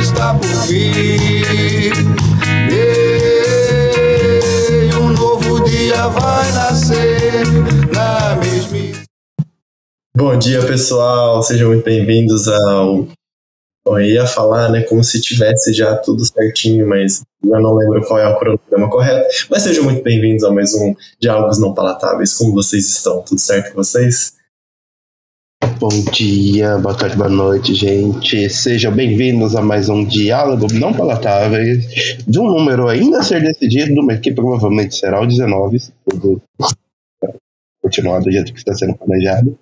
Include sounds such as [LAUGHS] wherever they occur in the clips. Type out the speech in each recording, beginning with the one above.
está por vir. E um novo dia vai nascer na mesma. Bom dia, pessoal. Sejam muito bem-vindos ao. Bom, eu ia falar, né, como se tivesse já tudo certinho, mas eu não lembro qual é o cronograma correto. Mas sejam muito bem-vindos a mais um Diálogos Não Palatáveis. Como vocês estão? Tudo certo com vocês? Bom dia, boa tarde, boa noite, gente. Sejam bem-vindos a mais um Diálogo Não Palatáveis, de um número ainda a ser decidido, mas que provavelmente será o 19, se tudo continuar do jeito que está sendo planejado.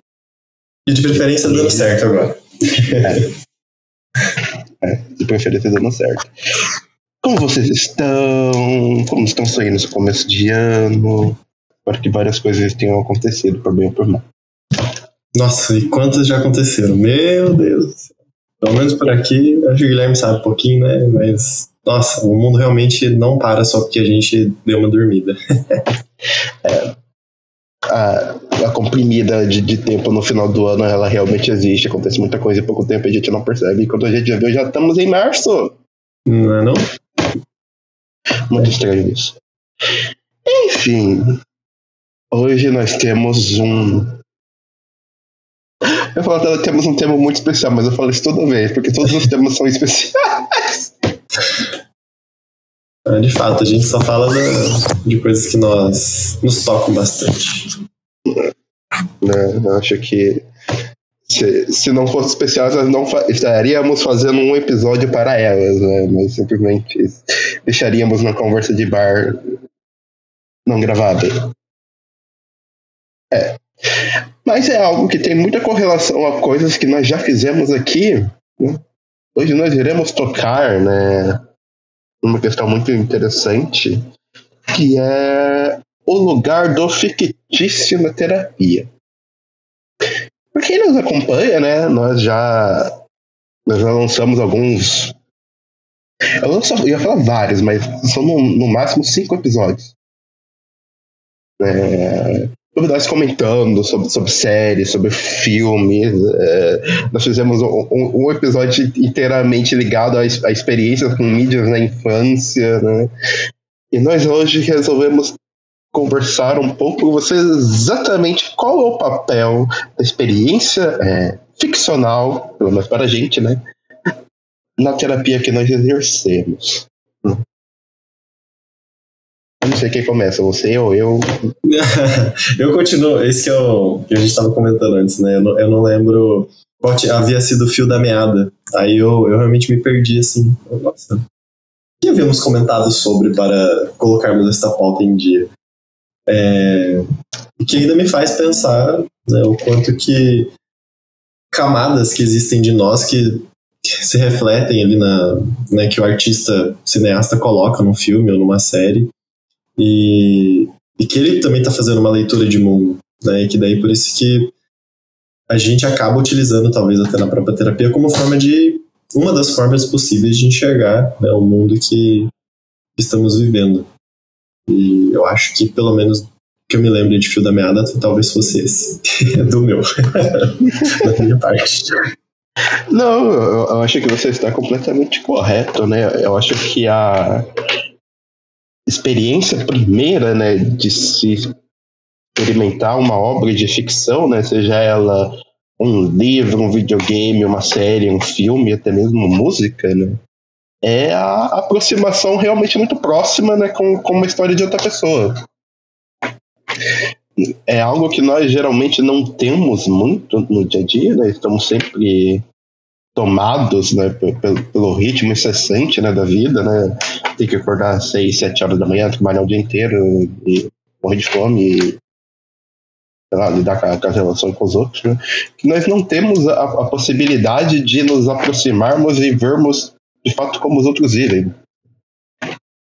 E de preferência dando certo agora. É, de preferência dando certo. Como vocês estão? Como estão saindo esse começo de ano? Espero que várias coisas tenham acontecido, por bem ou por mal. Nossa, e quantas já aconteceram? Meu Deus. Pelo menos por aqui, acho que o Guilherme sabe um pouquinho, né? Mas, nossa, o mundo realmente não para só porque a gente deu uma dormida. [LAUGHS] é, a, a comprimida de, de, tempo no final do ano, ela realmente existe. Acontece muita coisa em pouco tempo e a gente não percebe. E quando a gente já viu, já estamos em março. Não é não? Muito estranho isso. Enfim, hoje nós temos um eu falo que temos um tema muito especial, mas eu falo isso toda vez, porque todos os temas são especiais. É, de fato, a gente só fala de, de coisas que nós nos tocam bastante. Né, eu acho que se, se não fosse especial, nós não fa estaríamos fazendo um episódio para elas, né? Mas simplesmente deixaríamos na conversa de bar não gravada. É. Mas é algo que tem muita correlação a coisas que nós já fizemos aqui. Né? Hoje nós iremos tocar, né, uma questão muito interessante, que é o lugar do fictício na terapia. Para quem nos acompanha, né, nós já nós já lançamos alguns eu, eu ia falar vários, mas são no, no máximo cinco episódios. É, novidades comentando sobre, sobre séries, sobre filmes. É, nós fizemos um, um, episódio inteiramente ligado à, experiência com mídias na infância, né? E nós hoje resolvemos conversar um pouco com vocês exatamente qual é o papel da experiência é, ficcional, pelo menos para a gente, né? Na terapia que nós exercemos. Eu não sei quem começa, você ou eu. [LAUGHS] eu continuo, esse que, é o, que a gente estava comentando antes, né? Eu não, eu não lembro qual havia sido o fio da meada. Aí eu, eu realmente me perdi assim. Nossa. O que havíamos comentado sobre para colocarmos esta pauta em dia? É, que ainda me faz pensar né, o quanto que camadas que existem de nós que se refletem ali na né, que o artista cineasta coloca num filme ou numa série e, e que ele também está fazendo uma leitura de mundo, né? E que daí por isso que a gente acaba utilizando, talvez até na própria terapia, como forma de uma das formas possíveis de enxergar né, o mundo que estamos vivendo. E eu acho que pelo menos que eu me lembre de fio da meada talvez fosse esse [LAUGHS] do meu [LAUGHS] da minha parte. Não, eu, eu acho que você está completamente correto, né? Eu acho que a experiência primeira, né, de se experimentar uma obra de ficção, né, seja ela um livro, um videogame, uma série, um filme, até mesmo música, né, é a aproximação realmente muito próxima, né, com, com uma história de outra pessoa. É algo que nós geralmente não temos muito no dia a dia, né, estamos sempre tomados né, pelo, pelo ritmo incessante né, da vida, né? Tem que acordar às 6, 7 horas da manhã, trabalhar o dia inteiro e morrer de fome e lá, lidar com, com as relações com os outros, né? que nós não temos a, a, possibilidade de nos aproximarmos e vermos de fato como os outros vivem.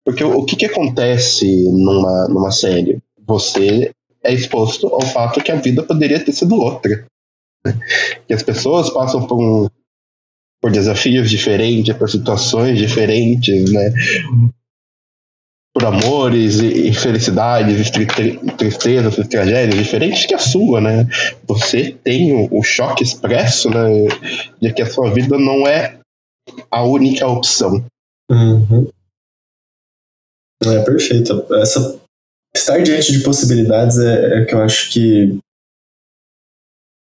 Porque o, o que, que acontece numa, numa série? Você é exposto ao fato que a vida poderia ter sido outra. Que as pessoas passam por um, por desafios diferentes, por situações diferentes, né? Por amores e felicidades, tristezas, e tragédias diferentes que a sua, né? Você tem o, o choque expresso, né? De que a sua vida não é a única opção. Uhum. É perfeito. Essa, estar diante de possibilidades é, é que eu acho que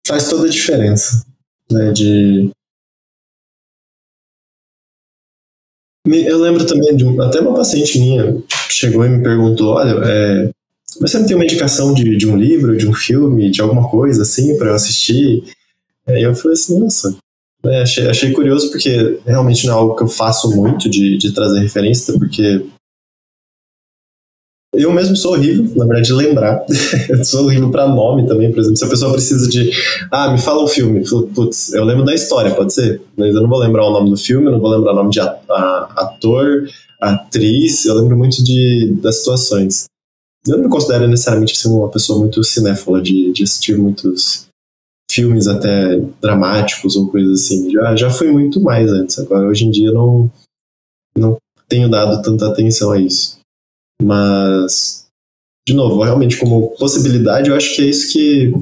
faz toda a diferença. Né, de... Eu lembro também de até uma paciente minha chegou e me perguntou: olha, é, você não tem uma indicação de, de um livro, de um filme, de alguma coisa assim para eu assistir? Aí eu falei assim: nossa, é, achei, achei curioso porque realmente não é algo que eu faço muito de, de trazer referência, porque eu mesmo sou horrível, na verdade, de lembrar. [LAUGHS] eu sou horrível para nome também, por exemplo. Se a pessoa precisa de. Ah, me fala um filme. Putz, eu lembro da história, pode ser. Mas eu não vou lembrar o nome do filme, não vou lembrar o nome de ator, atriz. Eu lembro muito de, das situações. Eu não me considero necessariamente ser uma pessoa muito cinéfala, de, de assistir muitos filmes até dramáticos ou coisas assim. Já, já fui muito mais antes. Agora, hoje em dia, não, não tenho dado tanta atenção a isso. Mas, de novo, realmente como possibilidade, eu acho que é isso que,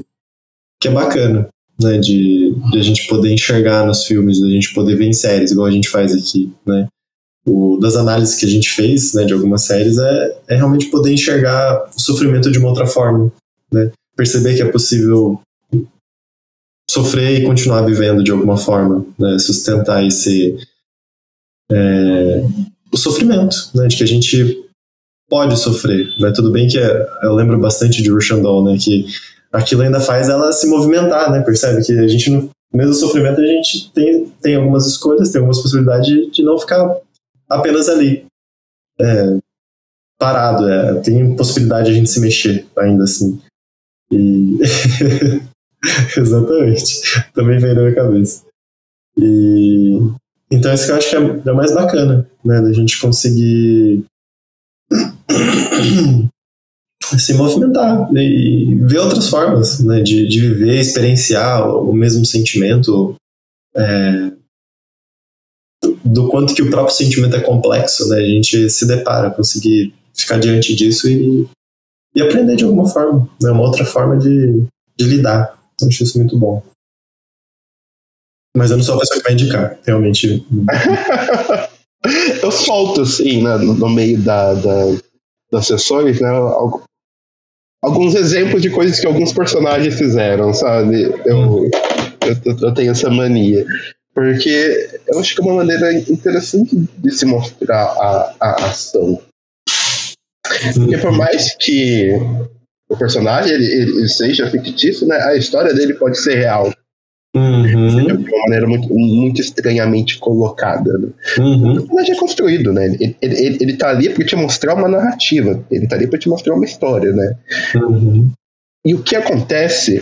que é bacana, né? De, de a gente poder enxergar nos filmes, de a gente poder ver em séries, igual a gente faz aqui, né? O, das análises que a gente fez, né, de algumas séries, é, é realmente poder enxergar o sofrimento de uma outra forma, né? Perceber que é possível sofrer e continuar vivendo de alguma forma, né? Sustentar esse é, o sofrimento, né? De que a gente pode sofrer, né? Tudo bem que é, eu lembro bastante de Rushandol, né? Que aquilo ainda faz ela se movimentar, né? Percebe que a gente, no meio do sofrimento, a gente tem, tem algumas escolhas, tem algumas possibilidades de, não ficar apenas ali, é, parado. É, tem possibilidade de a gente se mexer ainda assim. E... [LAUGHS] Exatamente. Também veio na minha cabeça. E... Então, isso que eu acho que é, é mais bacana, né? Da gente conseguir [CLEARS THROAT] se movimentar e ver outras formas né, de, de viver, experienciar o mesmo sentimento, é, do quanto que o próprio sentimento é complexo, né, a gente se depara, conseguir ficar diante disso e, e aprender de alguma forma, né, uma outra forma de, de lidar. Eu acho isso muito bom. Mas eu não sou a pessoa que vai indicar, realmente. [LAUGHS] eu solto, assim, né, no meio da, da das sessões, né? Alguns exemplos de coisas que alguns personagens fizeram, sabe? Eu, eu, eu tenho essa mania. Porque eu acho que é uma maneira interessante de se mostrar a, a ação. Porque por mais que o personagem ele, ele, seja fictício, né, a história dele pode ser real. Uhum. De uma maneira muito, muito estranhamente colocada. Né? Uhum. O personagem é construído, né? Ele, ele, ele, tá ali para te mostrar uma narrativa, ele tá ali para te mostrar uma história, né? Uhum. E o que acontece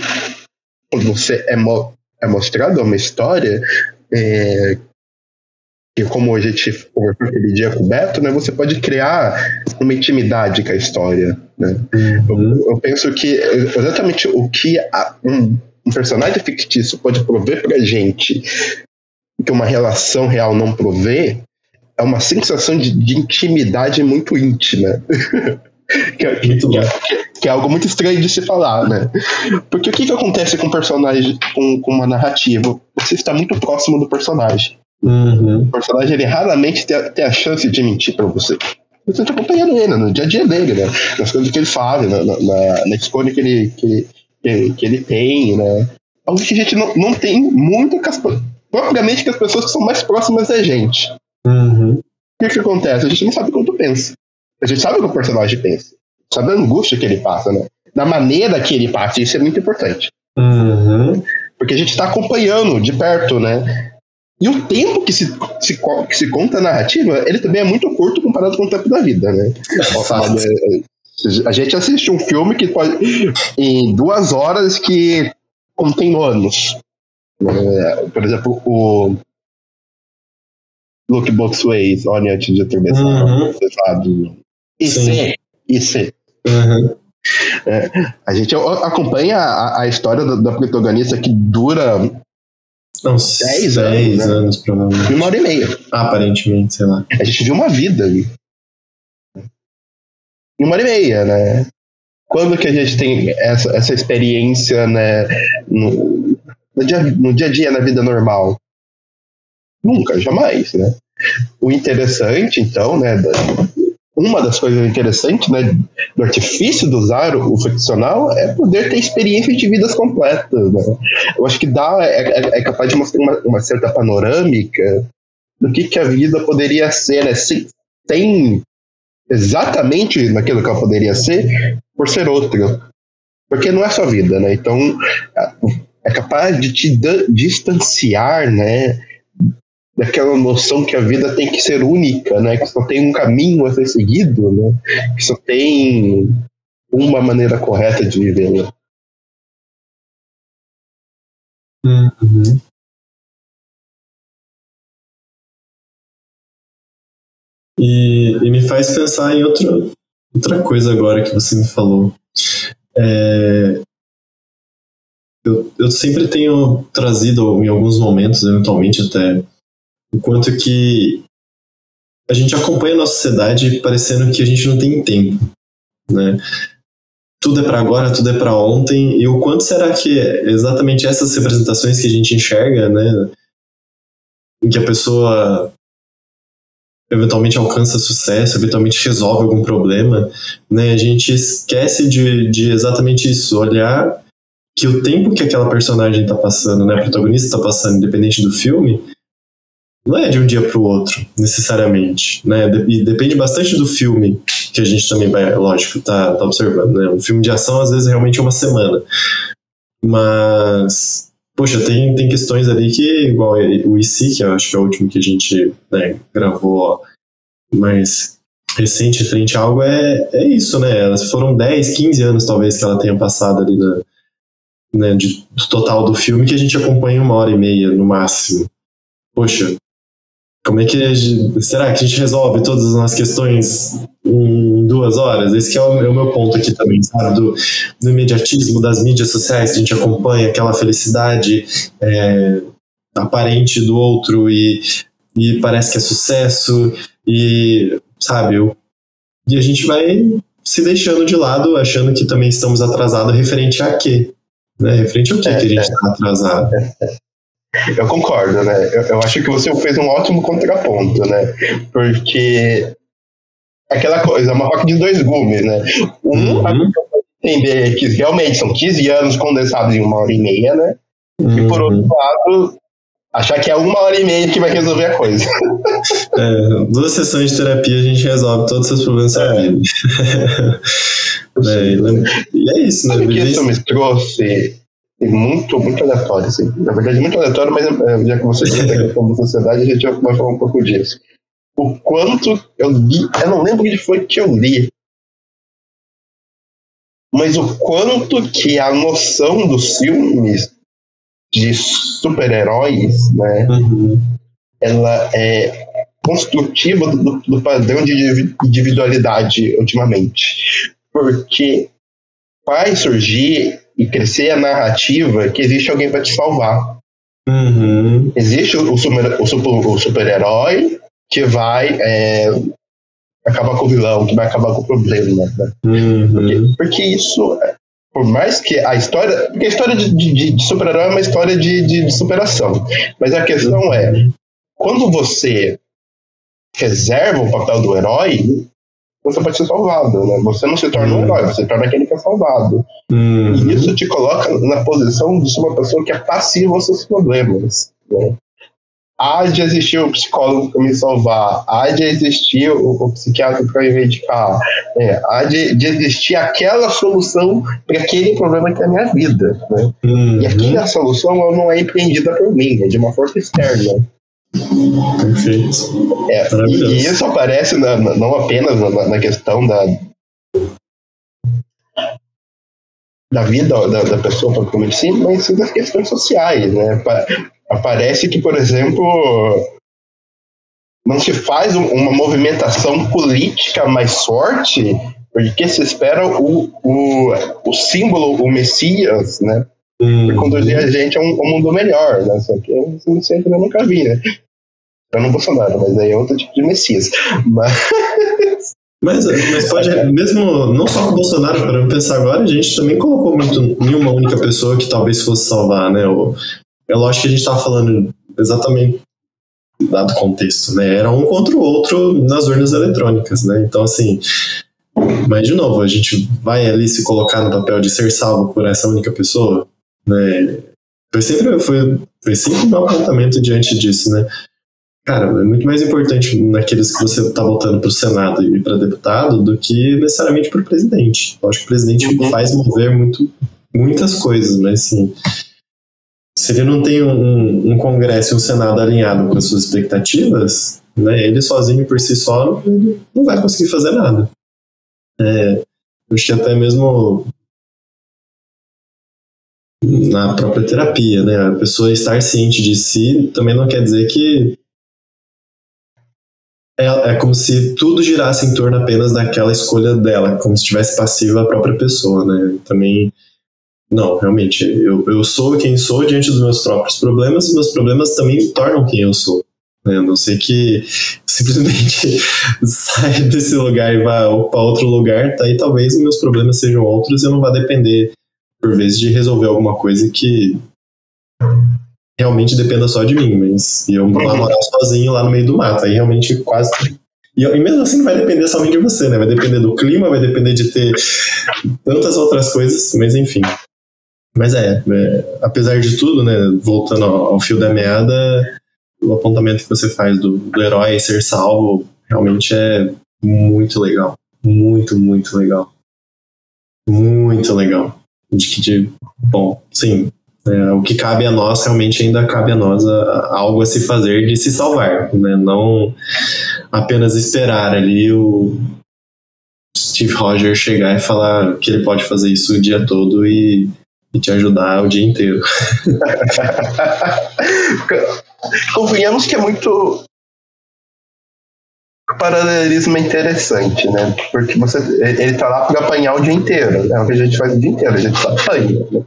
quando você é, mo é mostrado uma história é, que como a gente conversou aquele dia com o Beto, né, você pode criar uma intimidade com a história. Né? Uhum. Eu, eu, penso que exatamente o que a, um, um personagem fictício pode prover pra gente que uma relação real não provê, é uma sensação de, de intimidade muito íntima. [LAUGHS] que, é, que, que, é, que, é algo muito estranho de se falar, né? Porque o que, que acontece com um personagem, com, com uma narrativa? Você está muito próximo do personagem. Uhum. O personagem ele raramente tem, tem a chance de mentir para você. Você está acompanhando ele no dia a dia dele, né? Nas coisas que ele faz, na, na, na escolha que ele, que ele, que, que ele tem, né? Algo que a gente não, não tem muito, propriamente com as pessoas que são mais próximas da gente. Uhum. O que, que acontece? A gente não sabe como tu pensa. A gente sabe o que o personagem pensa. Sabe a angústia que ele passa, né? Da maneira que ele passa, isso é muito importante. Uhum. Porque a gente está acompanhando de perto, né? E o tempo que se, se, que se conta a narrativa, ele também é muito curto comparado com o tempo da vida, né? A gente assiste um filme que pode. em duas horas que contém anos. É, por exemplo, o. Look Both Ways, olha antes de atravessar Uhum. pesado. IC. IC. Uhum. É, a gente acompanha a, a história da, da protagonista que dura Uns 10 10 anos, né? anos, provavelmente. uma hora e meia. Aparentemente, sei lá. A gente viu uma vida ali. Em uma hora e meia, né? Quando que a gente tem essa, essa experiência, né? No, no, dia, no dia a dia, na vida normal? Nunca, jamais, né? O interessante, então, né, uma das coisas interessantes né, do artifício do usar o ficcional é poder ter experiências de vidas completas. Né? Eu acho que dá, é, é, é capaz de mostrar uma, uma, certa panorâmica do que, que a vida poderia ser, né? sem, sem exatamente naquilo que ela poderia ser, por ser outra. Porque não é só vida, né? Então, é capaz de te distanciar, né? daquela noção que a vida tem que ser única, né? Que só tem um caminho a ser seguido, né? Que só tem uma maneira correta de viver. Né? Uhum. E, me faz pensar em outra, outra coisa agora que você me falou. É, eu, eu sempre tenho trazido, em alguns momentos, eventualmente até, o quanto que a gente acompanha a nossa sociedade parecendo que a gente não tem tempo, né? Tudo é para agora, tudo é para ontem, e o quanto será que exatamente essas representações que a gente enxerga, né, em que a pessoa eventualmente alcança sucesso, eventualmente resolve algum problema, né, a gente esquece de, de exatamente isso, olhar que o tempo que aquela personagem está passando, né, a protagonista está passando, independente do filme, não é de um dia para o outro, necessariamente, né? E depende bastante do filme que a gente também vai, lógico, tá, tá observando, né? Um filme de ação, às vezes, realmente é uma semana. Mas, poxa, tem, tem questões ali que, igual o IC, que eu acho que é o último que a gente né, gravou mais recente frente a algo, é, é isso, né? Elas foram 10, 15 anos, talvez, que ela tenha passado ali na, né, de, do total do filme, que a gente acompanha uma hora e meia, no máximo. Poxa, como é que será que a gente resolve todas as nossas questões em duas horas? Esse é o, é o, meu ponto aqui também, sabe? Do, do, imediatismo das mídias sociais, que a gente acompanha aquela felicidade é, aparente do outro e, e parece que é sucesso e, sabe? Eu, e a gente vai se deixando de lado, achando que também estamos atrasados referente a quê? Né? Referente ao quê é, que a gente está é. atrasado? [LAUGHS] Eu concordo, né? Eu, eu, acho que você fez um ótimo contraponto, né? Porque aquela coisa, é uma faca de dois gumes, né? Um, uhum. entender que realmente são 15 anos condensados em uma hora e meia, né? Uhum. E por outro uhum. lado, achar que é uma hora e meia que vai resolver a coisa. [LAUGHS] É, duas sessões de terapia a gente resolve todos os seus problemas da é. vida. [LAUGHS] é, e é isso, né? Sabe que isso me trouxe muito, muito aleatório, assim. Na verdade, muito aleatório, mas eh, já que você disse a questão da sociedade, a gente vai falar um pouco disso. O quanto eu li, eu não lembro onde foi que eu li, mas o quanto que a noção dos filmes de super-heróis, né, uhum. ela é construtiva do, do padrão de individualidade ultimamente. Porque vai surgir e crescer a narrativa que existe alguém para te salvar. Uhum. Existe o, super, o, super, o super-herói que vai é, acabar com o vilão, que vai acabar com o problema. Né? Uhum. Porque, porque, isso, por mais que a história. Porque a história de, de, de super-herói é uma história de, de, superação. Mas a questão é: quando você reserva o papel do herói, você pode ser salvado, né? Você não se torna um hum. herói, você se torna aquele que é salvado. Uhum. E isso te coloca na posição de ser uma pessoa que é passiva aos seus problemas. Né? Há de existir o psicólogo para me salvar, há de existir o, o psiquiatra para me medicar, é, há de, de, existir aquela solução para aquele problema que é a minha vida. Né? Uhum. E aqui a solução não é empreendida por mim, é de uma força externa. Perfeito. É, e, isso aparece na, na, não apenas na, na, questão da, da vida da, da pessoa propriamente sim, mas das questões sociais. Né? Aparece que, por exemplo, não se faz uma movimentação política mais forte porque se espera o, o, o símbolo, o Messias, né? Hum. conduzir a gente a um, a um, mundo melhor, né? Só que Messias eu nunca vi, né? Eu não Bolsonaro, mas aí é outro tipo de Messias. Mas. Mas, mas pode, mesmo não só com o Bolsonaro, para pensar agora, a gente também colocou muito em uma única pessoa que talvez fosse salvar, né? O, é lógico que a gente estava falando exatamente dado contexto, né? Era um contra o outro nas urnas eletrônicas, né? Então, assim, mas de novo, a gente vai ali se colocar no papel de ser salvo por essa única pessoa, né? Foi sempre, foi, foi sempre um apontamento diante disso, né? Cara, é muito mais importante naqueles que você está votando para o Senado e para deputado do que necessariamente para o presidente. Eu acho que o presidente uhum. faz mover muito, muitas coisas, mas assim, se ele não tem um, um Congresso e um Senado alinhado com as suas expectativas, né, ele sozinho por si só não vai conseguir fazer nada. É, eu acho que até mesmo na própria terapia, né, a pessoa estar ciente de si também não quer dizer que é, como se tudo girasse em torno apenas daquela escolha dela, como se estivesse passiva a própria pessoa, né? Também, não, realmente, eu, eu sou quem sou diante dos meus próprios problemas, e meus problemas também me tornam quem eu sou. Né? A não sei que [LAUGHS] simplesmente [LAUGHS] saia desse lugar e vá para outro lugar, tá? e talvez meus problemas sejam outros e eu não vá depender, por vezes, de resolver alguma coisa que realmente dependa só de mim, mas eu vou uhum. morar sozinho lá no meio do mato, aí realmente quase. E, e mesmo assim não vai depender somente de você, né? Vai depender do clima, vai depender de ter tantas outras coisas, mas enfim. Mas é, é apesar de tudo, né? Voltando ao, ao, fio da meada, o apontamento que você faz do, do herói ser salvo realmente é muito legal. Muito, muito legal. Muito legal. De que, de, bom, sim, é, o que cabe a nós realmente ainda cabe a nós a, a algo a se fazer de se salvar, né? não apenas esperar ali o Steve Rogers chegar e falar que ele pode fazer isso o dia todo e, e te ajudar o dia inteiro. [LAUGHS] Convenhamos que é muito o paralelismo é interessante, né? Porque você, ele tá lá para apanhar o dia inteiro. É o que a gente faz o dia inteiro, a gente só apanha. Né?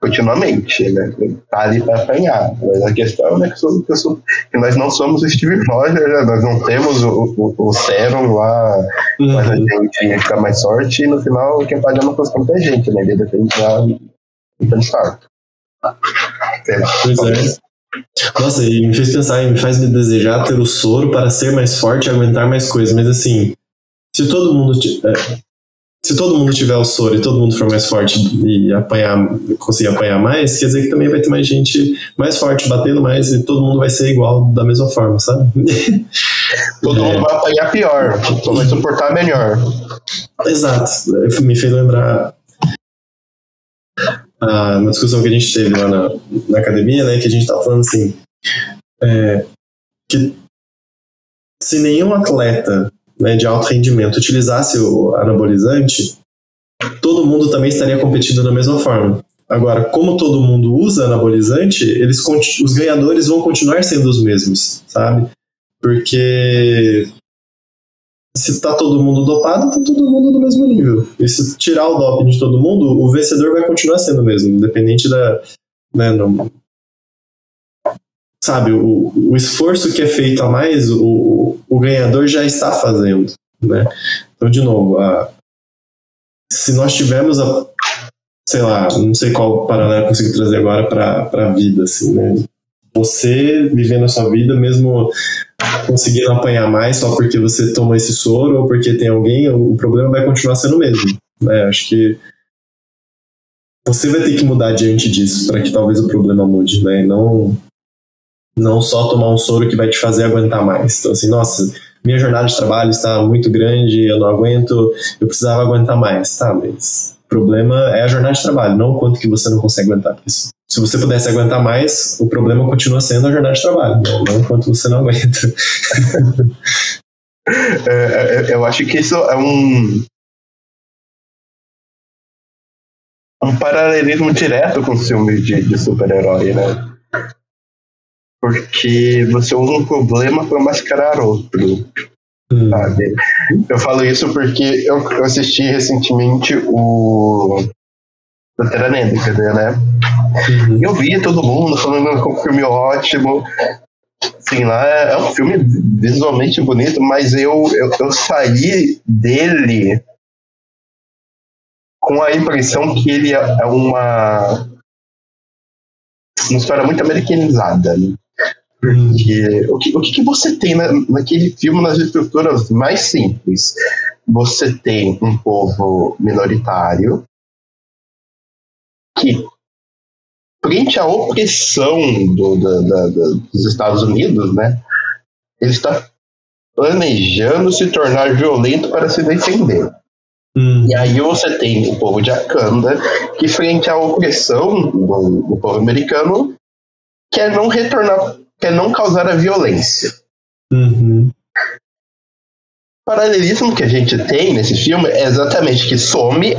Continuamente, né? Tá ali para apanhar. Mas a questão é que, sou, que, sou, que, nós não somos o Steve Rogers, né? nós não temos o, o, o Serum lá, uhum. mas a gente fica mais sorte e no final quem paga não fosse muita gente, né? Ele depende da pensar. Pois é. Nossa, e me fez pensar, me faz me desejar ter o soro para ser mais forte e aguentar mais coisas. Mas assim, se todo mundo. É, se todo mundo tiver o soro e todo mundo for mais forte e apanhar, conseguir apanhar mais, quer dizer que também vai ter mais gente mais forte batendo mais e todo mundo vai ser igual da mesma forma, sabe? [LAUGHS] todo é. mundo vai apanhar pior, só vai suportar melhor. Exato. Me fez lembrar ah, uma discussão que a gente teve lá na, na academia, né, que a gente tava falando assim, é, que se nenhum atleta né, de alto rendimento utilizasse o anabolizante, todo mundo também estaria competindo da mesma forma. Agora, como todo mundo usa anabolizante, eles os ganhadores vão continuar sendo os mesmos, sabe? Porque se está todo mundo dopado, está todo mundo no mesmo nível. E se tirar o doping de todo mundo, o vencedor vai continuar sendo o mesmo, independente da. Né, não, sabe, o, o esforço que é feito a mais, o, o ganhador já está fazendo, né? Então, de novo, a, se nós tivermos a, sei lá, não sei qual paralelo eu consigo trazer agora para a vida, assim, né? Você vivendo a sua vida, mesmo conseguindo apanhar mais só porque você toma esse soro ou porque tem alguém, o problema vai continuar sendo o mesmo. Né? Acho que você vai ter que mudar diante disso para que talvez o problema mude, né? Não não só tomar um soro que vai te fazer aguentar mais. Então, assim, nossa, minha jornada de trabalho está muito grande, eu não aguento, eu precisava aguentar mais. Tá, mas o problema é a jornada de trabalho, não o quanto que você não consegue aguentar. Porque se você pudesse aguentar mais, o problema continua sendo a jornada de trabalho, né? não o quanto você não aguenta. [LAUGHS] É, é, é, eu acho que isso é um, um paralelismo direto com os filmes de, de super-herói, né? Porque você usa um problema para mascarar outro. Hum. Sabe? Eu falo isso porque eu, eu assisti recentemente o Pantera Negra, né? Uhum. Eu vi todo mundo falando que é um filme ótimo. Sim, lá é, um filme visualmente bonito, mas eu, eu, eu saí dele com a impressão que ele é, é uma uma história muito americanizada. Né? Porque o que, o que, você tem na, naquele filme nas estruturas mais simples? Você tem um povo minoritário que, frente à opressão do, da, da, dos Estados Unidos, né, ele está planejando se tornar violento para se defender. Hum. E aí você tem o povo de Akanda, que frente à opressão do, do povo americano, quer não retornar quer não causar a violência. Uhum. O paralelismo que a gente tem nesse filme é exatamente que some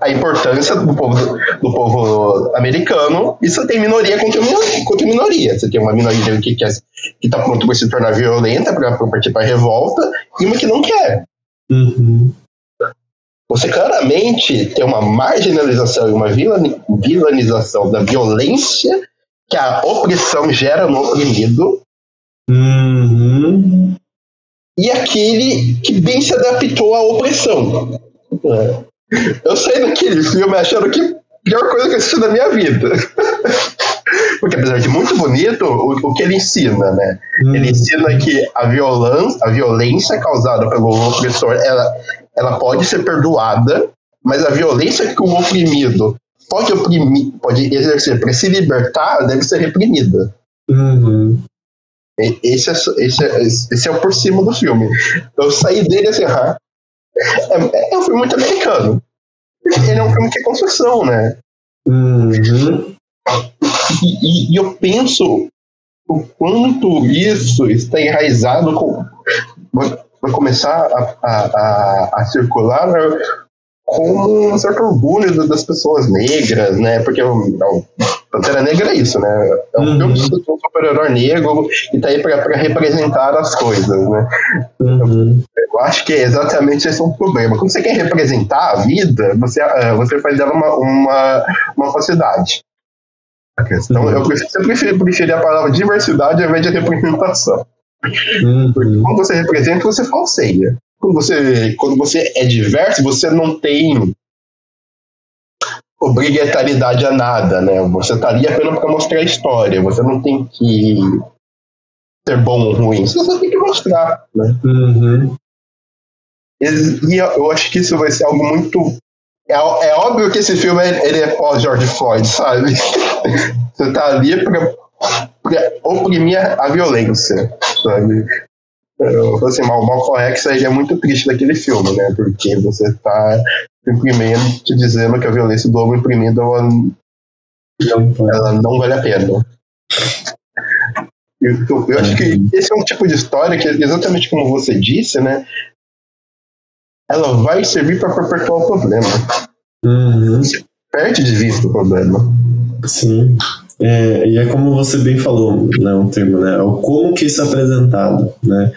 a importância do povo, do povo americano e você tem minoria contra minoria, contra minoria. Você tem uma minoria que quer que está pronto para se tornar violenta, para partir para revolta, e uma que não quer. Uhum. Você claramente tem uma marginalização e uma vilanização da violência que a opressão gera no oprimido. Uhum. E aquele que bem se adaptou à opressão. É. Eu saí daquele filme achando que a pior coisa que eu assisti na minha vida. [LAUGHS] Porque apesar de muito bonito, o, o que ele ensina, né? Uhum. Ele ensina que a violência, a violência causada pelo opressor, ela, ela pode ser perdoada, mas a violência que o oprimido pode oprimir, pode exercer para se libertar, deve ser reprimida. Uhum. Esse, é, esse, é, esse é o por cima do filme. Eu saí dele assim, ah, é, é um filme muito americano. Ele é um filme que é construção, né? Uhum. E, e, e, eu penso o quanto isso está enraizado com. Vai começar a, a, a, a circular né? Com um certo orgulho das pessoas negras, né? Porque o, o Pantera Negra é isso, né? É um uhum. filme um super-herói negro e tá aí para representar as coisas, né? Uhum. Eu, eu, acho que é exatamente esse é um problema. Quando você quer representar a vida, você, uh, você faz dela uma, uma, uma falsidade. A questão, uhum. eu prefiro, prefiro a palavra diversidade ao invés de representação. Uhum. Porque quando você representa, você falseia quando você, quando você é diverso, você não tem obrigatoriedade a nada, né? Você tá ali apenas para mostrar a história. Você não tem que ser bom ou ruim. Você só tem que mostrar, né? Uhum. E eu acho que isso vai ser algo muito. É, é óbvio que esse filme ele é pós-George Floyd, sabe? [LAUGHS] Você tá ali para oprimir a violência, sabe? Assim, mal, Malcolm X aí é muito triste daquele filme, né? Porque você está simplesmente te dizendo que a violência do homem oprimido ela não, ela não vale a pena. Eu, eu, acho que uhum. esse é um tipo de história que, exatamente como você disse, né? Ela vai servir para perpetuar o problema. Uhum. Perde de vista o problema. Sim. É, e é como você bem falou, né, um termo, né? O como que isso é apresentado, né?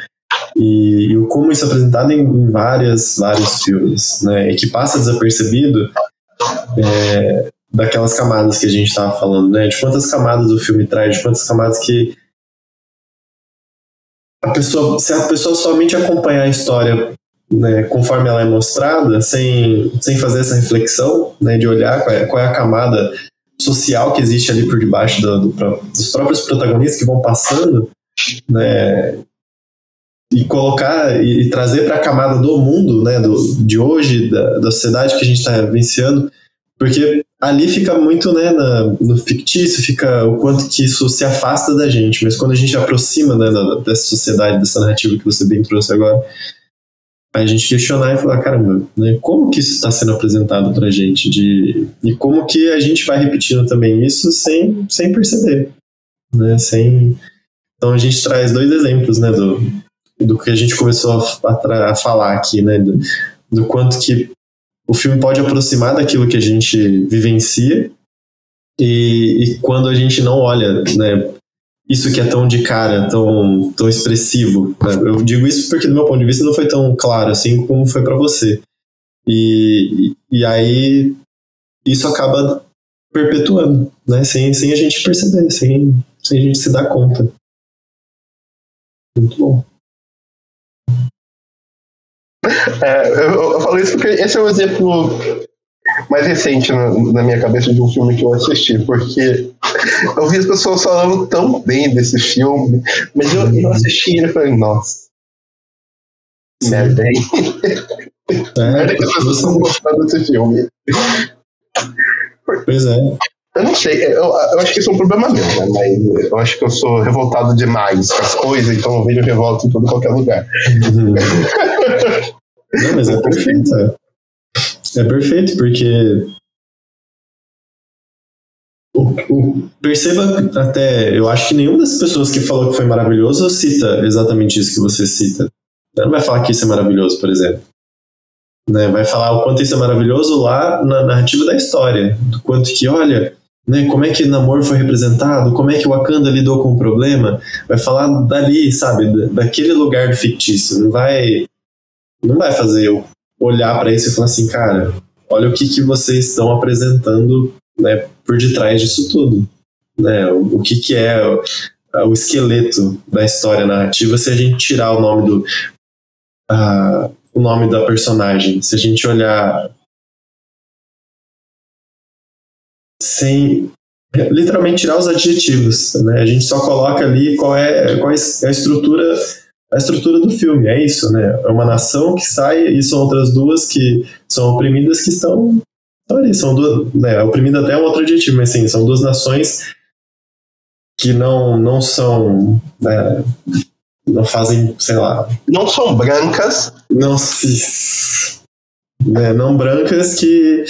E, e como isso é apresentado em, em várias, vários filmes, né? E que passa desapercebido é, daquelas camadas que a gente estava falando, né? De quantas camadas o filme traz, de quantas camadas que a pessoa, se a pessoa somente acompanhar a história né, conforme ela é mostrada, sem, sem fazer essa reflexão, né, de olhar qual é, qual é a camada social que existe ali por debaixo do, do, dos próprios protagonistas que vão passando, né, e colocar e, trazer para a camada do mundo, né, do, de hoje, da, da sociedade que a gente está vivenciando, porque ali fica muito né, na, no fictício, fica o quanto que isso se afasta da gente, mas quando a gente aproxima né, dessa sociedade, dessa narrativa que você bem trouxe agora, a gente questionar e falar, caramba, né, como que isso está sendo apresentado para a gente, de, e como que a gente vai repetindo também isso sem, sem perceber, né, sem... Então a gente traz dois exemplos, né, do, do que a gente começou a, a, falar aqui, né? Do, do, quanto que o filme pode aproximar daquilo que a gente vivencia e, e quando a gente não olha, né? Isso que é tão de cara, tão, tão expressivo. Né? Eu digo isso porque, do meu ponto de vista, não foi tão claro assim como foi para você. E, e, e aí isso acaba perpetuando, né? Sem, sem a gente perceber, sem, sem a gente se dar conta. Muito bom. É, eu, eu, falo isso porque esse é um exemplo mais recente na, na, minha cabeça de um filme que eu assisti, porque eu vi as pessoas falando tão bem desse filme, mas eu, eu assisti e falei, nossa. Merda, hein? É, merda que as pessoas estão gostando desse filme. Pois é. Eu não sei, eu, eu acho que isso é um problema meu, né? Mas eu acho que eu sou revoltado demais com as coisas, então eu vejo revolta em todo qualquer lugar. [LAUGHS] Não, mas é perfeito. É. É perfeito, porque. Perceba até, eu acho que nenhuma das pessoas que falou que foi maravilhoso cita exatamente isso que você cita. Não vai falar que isso é maravilhoso, por exemplo. Né? Vai falar o quanto isso é maravilhoso lá na narrativa da história. Do quanto que, olha, né, como é que Namor foi representado, como é que Wakanda lidou com o problema. Vai falar dali, sabe, daquele lugar fictício. Não vai, não vai fazer eu olhar para isso e falar assim, cara, olha o que, que vocês estão apresentando né, por detrás disso tudo. Né? O, o que, que é o, o, esqueleto da história narrativa se a gente tirar o nome do. Uh, o nome da personagem. Se a gente olhar sem literalmente tirar os adjetivos, né? A gente só coloca ali qual é, qual é a estrutura a estrutura do filme, é isso, né? É uma nação que sai e são outras duas que são oprimidas que estão, estão ali, são duas, né? Oprimida até é um outro adjetivo, mas sim, são duas nações que não, não são, né, não fazem, sei lá... Não são brancas. Não se... Né, não brancas que...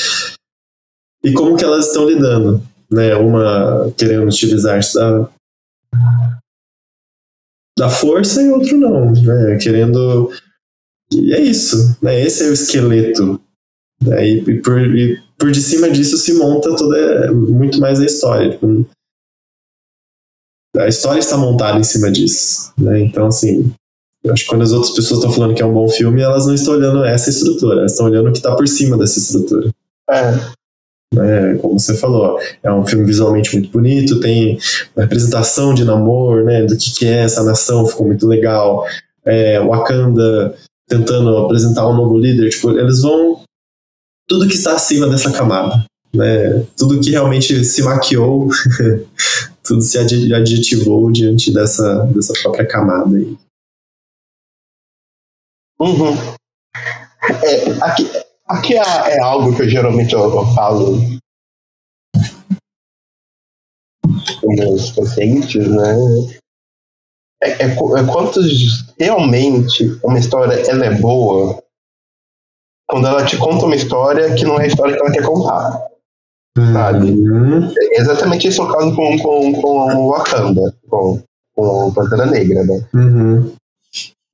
E como que elas estão lidando, né? Uma querendo utilizar-se da da força e outro não, né? Querendo. E é isso, né? Esse é o esqueleto. Né? E, por, e por de cima disso se monta toda muito mais a história. Tipo, a história está montada em cima disso, né? Então, assim, eu acho que quando as outras pessoas estão falando que é um bom filme, elas não estão olhando essa estrutura, elas estão olhando o que está por cima dessa estrutura. É. Né? Como você falou, é um filme visualmente muito bonito, tem uma representação de namoro, né? Do que, que é essa nação, ficou muito legal. É, Wakanda tentando apresentar um novo líder, tipo, eles vão tudo que está acima dessa camada, né? Tudo que realmente se maquiou, [LAUGHS] tudo se adjetivou diante dessa, dessa própria camada aí. Uhum. É, aqui, Aqui é, é algo que eu, geralmente eu, eu falo com meus pacientes, né? É, é, é quantos realmente uma história ela é boa quando ela te conta uma história que não é a história que ela quer contar. Sabe? Uhum. É exatamente esse é o caso com, com, com o Wakanda, com, com Pantera Negra, né? Uhum.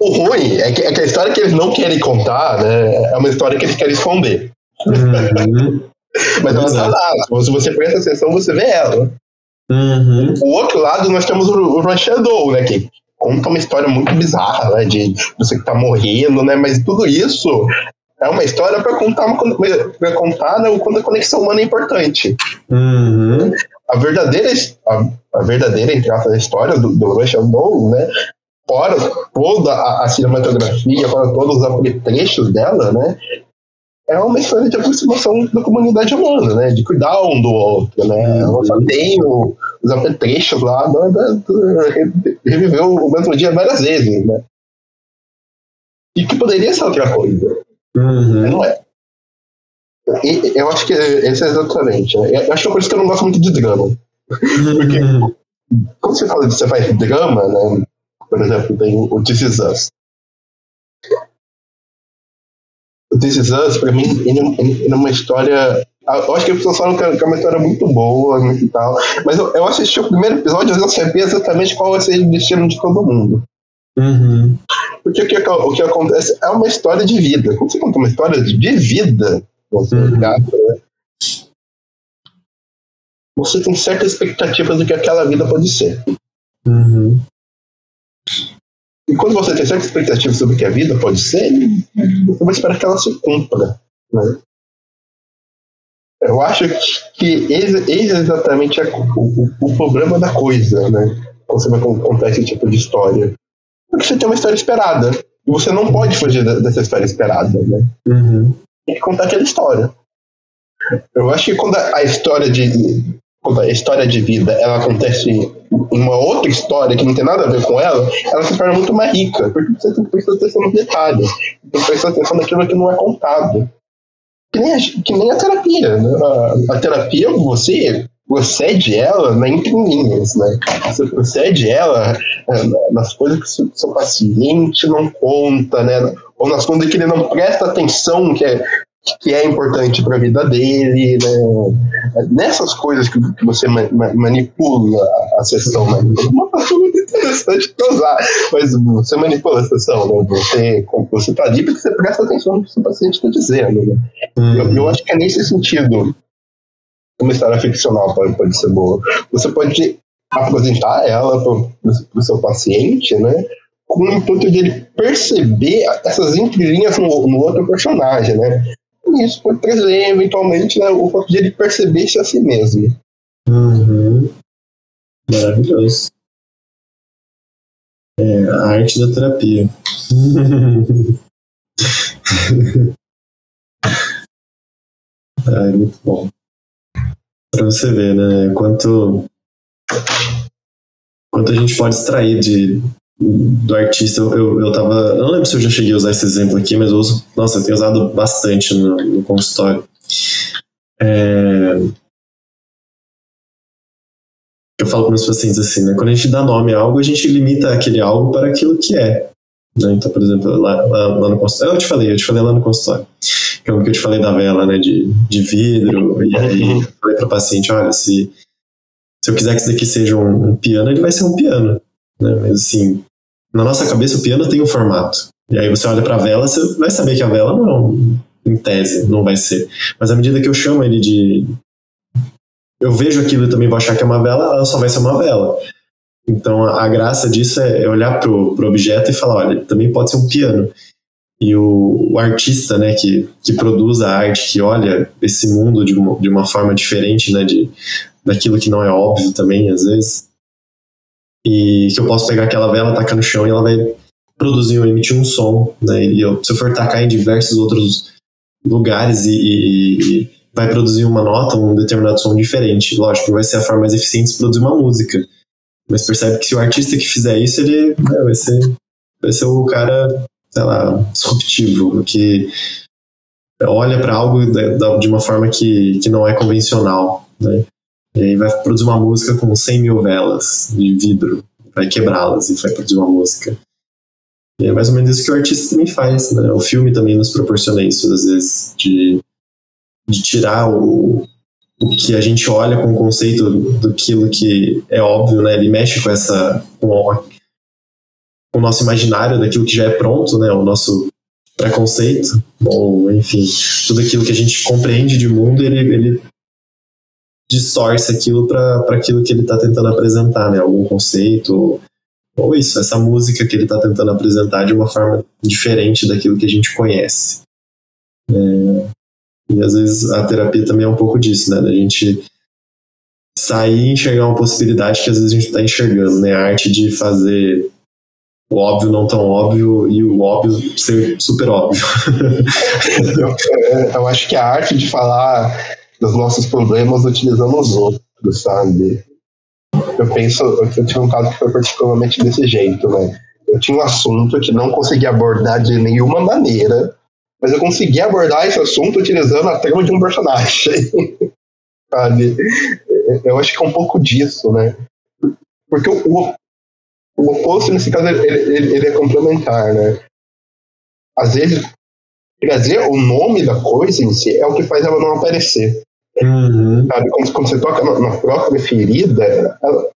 O ruim é que, é que, a história que eles não querem contar, né, é uma história que eles querem esconder. Uhum. [LAUGHS] Mas ela está lá. Se você presta atenção, você vê ela. Uhum. O outro lado, nós temos o, o Rush Shadow, né? Que conta uma história muito bizarra, né? De você que tá morrendo, né? Mas tudo isso é uma história para contar, uma, pra contar né, quando a conexão humana é importante. Uhum. A verdadeira, a, a verdadeira, entre aspas, história do, do Rush Shadow, né? Fora toda a, a cinematografia, fora todos os apetrechos dela, né? É uma história de aproximação da comunidade humana, né? De cuidar um do outro, né? Ela só tem o, os apetrechos lá, da, da, da, reviveu o mesmo dia várias vezes, né? E que poderia ser outra coisa. Uhum. Não é. E, eu acho que esse é exatamente. Né? Eu acho que é por isso que eu não gosto muito de drama. Porque uhum. quando você fala de você faz drama, né? Por exemplo, tem o This Is Us. O This Is Us, pra mim, ele, ele, ele é uma história eu acho que as pessoas falam que é uma história muito boa e tal. Mas eu, eu assisti o primeiro episódio e eu sabia exatamente qual vai ser o destino de todo mundo. Uhum. Porque o que, o que acontece é uma história de vida. Quando você conta uma história de vida, você, uhum. ligado, né? você tem certas expectativas do que aquela vida pode ser. Uhum. E quando você tem certa expectativa sobre o que a vida pode ser, você vai esperar que ela se cumpra. Né? Eu acho que esse, esse é exatamente a, o, o, problema da coisa, né? Quando você vai contar esse tipo de história. Porque você tem uma história esperada. E você não pode fugir dessa história esperada, né? Uhum. Tem que contar aquela história. Eu acho que quando a história de a história de vida ela acontece uma outra história que não tem nada a ver com ela, ela se torna muito mais rica, porque você tem que prestar atenção no detalhe, tem que prestar atenção naquilo que não é contado. Que nem a, que nem a terapia. Né? A, a terapia, você você cede ela na entrelinhas, né? Você cede ela é, nas coisas que o seu paciente não conta, né? Ou nas coisas que ele não presta atenção, que é, que é importante para a vida dele, né? Nessas coisas que, que você ma manipula a sessão, né? Uma coisa muito interessante para usar, mas você manipula a sessão, né? Você, você tá ali porque você presta atenção no que o seu paciente está dizendo, né? Hum. Eu, eu acho que é nesse sentido uma história ficcional pode, pode ser boa. Você pode apresentar ela para o seu paciente, né? Com o intuito de ele perceber essas entrelinhas no, no outro personagem, né? Isso pode trazer, eventualmente, né, o fato de ele perceber-se a si mesmo. Uhum. Maravilhoso. É, a arte da terapia. [LAUGHS] é muito bom. Pra você ver, né? Quanto, quanto a gente pode extrair de, do artista. Eu, eu tava. Eu não lembro se eu já cheguei a usar esse exemplo aqui, mas eu uso. Nossa, eu tenho usado bastante no, no consultório. É, eu falo para meus pacientes assim, né? Quando a gente dá nome a algo, a gente limita aquele algo para aquilo que é. Né? Então, por exemplo, lá, lá, lá, no consultório, eu te falei, eu te falei lá no consultório, que é o que eu te falei da vela, né, de, de vidro, e aí eu falei para o paciente, olha, se, se eu quiser que isso daqui seja um, um, piano, ele vai ser um piano, né, mas assim, na nossa cabeça o piano tem um formato, e aí você olha para a vela, você vai saber que a vela não, em tese, não vai ser, mas à medida que eu chamo ele de, eu vejo aquilo e também vou achar que é uma vela, ela só vai ser uma vela. Então a, a graça disso é, é olhar pro, pro objeto e falar, olha, também pode ser um piano. E o, o, artista, né, que, que produz a arte, que olha esse mundo de uma, de uma forma diferente, né, de, daquilo que não é óbvio também, às vezes, e que eu posso pegar aquela vela, tacar no chão e ela vai produzir ou emitir um som, né, e eu, se eu for tacar em diversos outros lugares e, e, e vai produzir uma nota, um determinado som diferente. Lógico vai ser a forma mais eficiente de produzir uma música. Mas percebe que se o artista que fizer isso, ele né, vai, ser, vai ser o cara, sei lá, disruptivo, que olha para algo de uma forma que, que não é convencional, né? E aí vai produzir uma música com 100 mil velas de vidro, vai quebrá-las e vai produzir uma música. E é mais ou menos isso que o artista também faz, né? O filme também nos proporciona isso, às vezes, de, de tirar o, o que a gente olha com o conceito do que é óbvio, né? Ele mexe com essa com o, com o nosso imaginário daquilo que já é pronto, né? O nosso preconceito, ou enfim, tudo aquilo que a gente compreende de mundo, ele, ele distorce aquilo para aquilo que ele está tentando apresentar, né? Algum conceito ou isso, essa música que ele está tentando apresentar de uma forma diferente daquilo que a gente conhece. É, e às vezes a terapia também é um pouco disso, né? Da gente sair e enxergar uma possibilidade que às vezes a gente está enxergando, né? A arte de fazer o óbvio não tão óbvio e o óbvio ser super óbvio. eu, [LAUGHS] eu, acho que a arte de falar dos nossos problemas utilizando os outros, sabe? Eu penso, eu tive um caso que foi particularmente desse jeito, né? Eu tinha um assunto que não conseguia abordar de nenhuma maneira, mas eu consegui abordar esse assunto utilizando a trama de um personagem. [LAUGHS] Sabe? Eu acho que é um pouco disso, né? Porque o, o oposto, nesse caso, ele, ele, ele, é complementar, né? Às vezes, trazer o nome da coisa em si é o que faz ela não aparecer. Uhum. Sabe? Quando, quando, você toca na, na própria ferida, ela,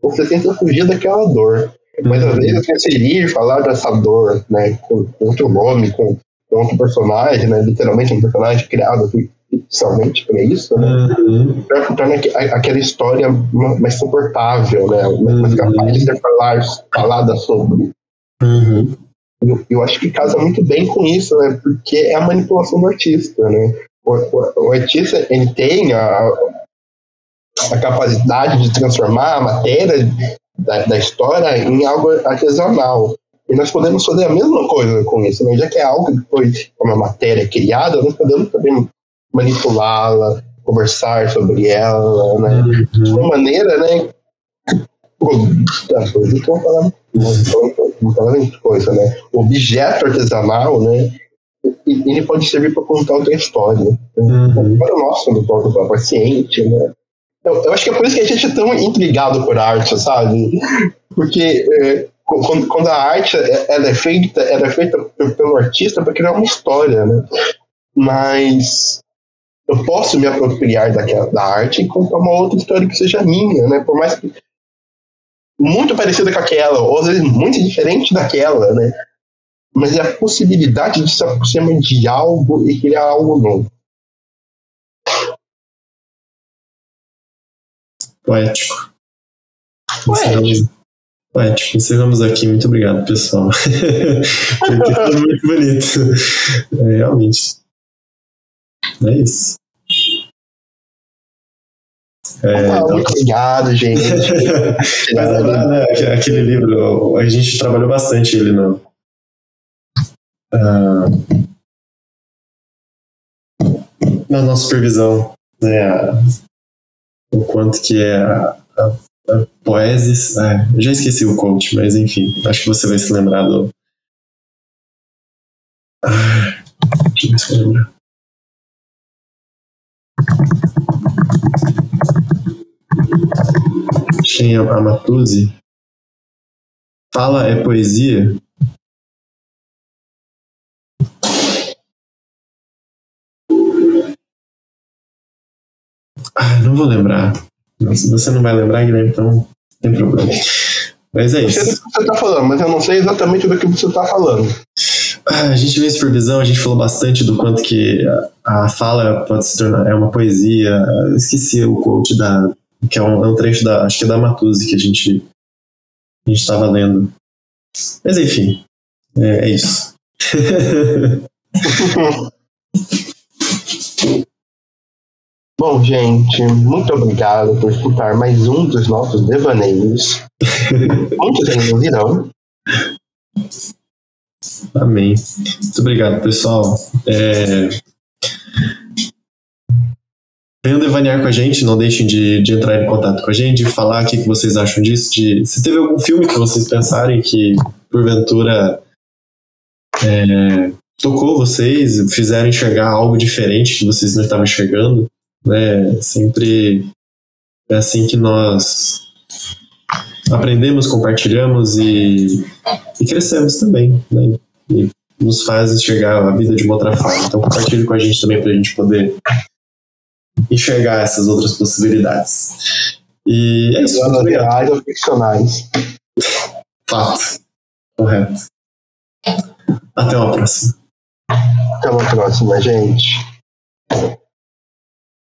você tenta fugir daquela dor. Mas às vezes inserir, falar dessa dor, né, com outro nome, com outro personagem, né? Literalmente um personagem criado oficialmente para isso, né? Uhum. torna aquela história mais suportável, né? Mais capaz de ser falar, falada sobre. Uhum. Eu, eu acho que casa muito bem com isso, né? Porque é a manipulação do artista, né? O, o, o artista ele tem a, a capacidade de transformar a matéria da, da história em algo artesanal. E nós podemos fazer a mesma coisa com isso, né? já que é algo que foi uma matéria criada, nós podemos também manipulá-la, conversar sobre ela, né? Uhum. De uma maneira, né? É uma palavra, uma palavra de coisa, né? O objeto artesanal, né? E- Ele pode servir para contar outra história. Né? Uhum. Para o nosso, do próprio paciente, né? Eu, eu acho que é por isso que a gente é tão intrigado por arte, sabe? Porque é, quando, quando a arte é- ela é feita, ela é feita pelo artista para criar uma história, né? Mas eu posso me apropriar daquela, da arte e contar uma outra história que seja minha, né? Por mais que muito parecida com aquela, ou às vezes muito diferente daquela, né? Mas é a possibilidade de se aproximar de algo e criar algo novo. Poético. Poético. Encerramos- Poético. Encerramos aqui. Muito obrigado, pessoal. [LAUGHS] Foi muito bonito. É, realmente. É isso. É, Ah, então- muito obrigado, gente. [LAUGHS] Mas né, aque- aquele livro, a gente trabalhou bastante ele no. Ah, na nossa supervisão, né? a- o quanto que é a, a, a poesis. eu já esqueci o coach, mas enfim, acho que você vai se lembrar do. Ah, deixa eu ver se eu lembro. Shen Amatuzzi. Fala é poesia? Ah, não vou lembrar. Se você não vai lembrar, Guilherme, então tem problema. Mas é Eu sei do isso. que você está falando, mas eu não sei exatamente do que você está falando. Ah, a gente veio em supervisão, a gente falou bastante do quanto que a, a fala pode se tornar é uma poesia. Eu esqueci o quote da. que é um, é um trecho da. acho que é da Matuzzi que a gente. a gente estava lendo. Mas enfim, é, é isso. [LAUGHS] [LAUGHS] Bom, gente, muito obrigado por escutar mais um dos nossos devaneios. [LAUGHS] Muitos ainda virão. Amém. Muito obrigado, pessoal. É... Venham devanear com a gente, não deixem de, de entrar em contato com a gente, de falar o que, que vocês acham disso. De, se teve algum filme que vocês pensarem que, porventura, é, tocou vocês, fizeram enxergar algo diferente que vocês não estavam enxergando, né? Sempre é assim que nós aprendemos, compartilhamos e, e crescemos também, né? E nos faz enxergar a vida de uma outra forma. Então compartilhe com a gente também para a gente poder enxergar essas outras possibilidades. E é isso. Muito reais ou ficcionais. Fato. Correto. Até uma próxima. Até uma próxima, gente.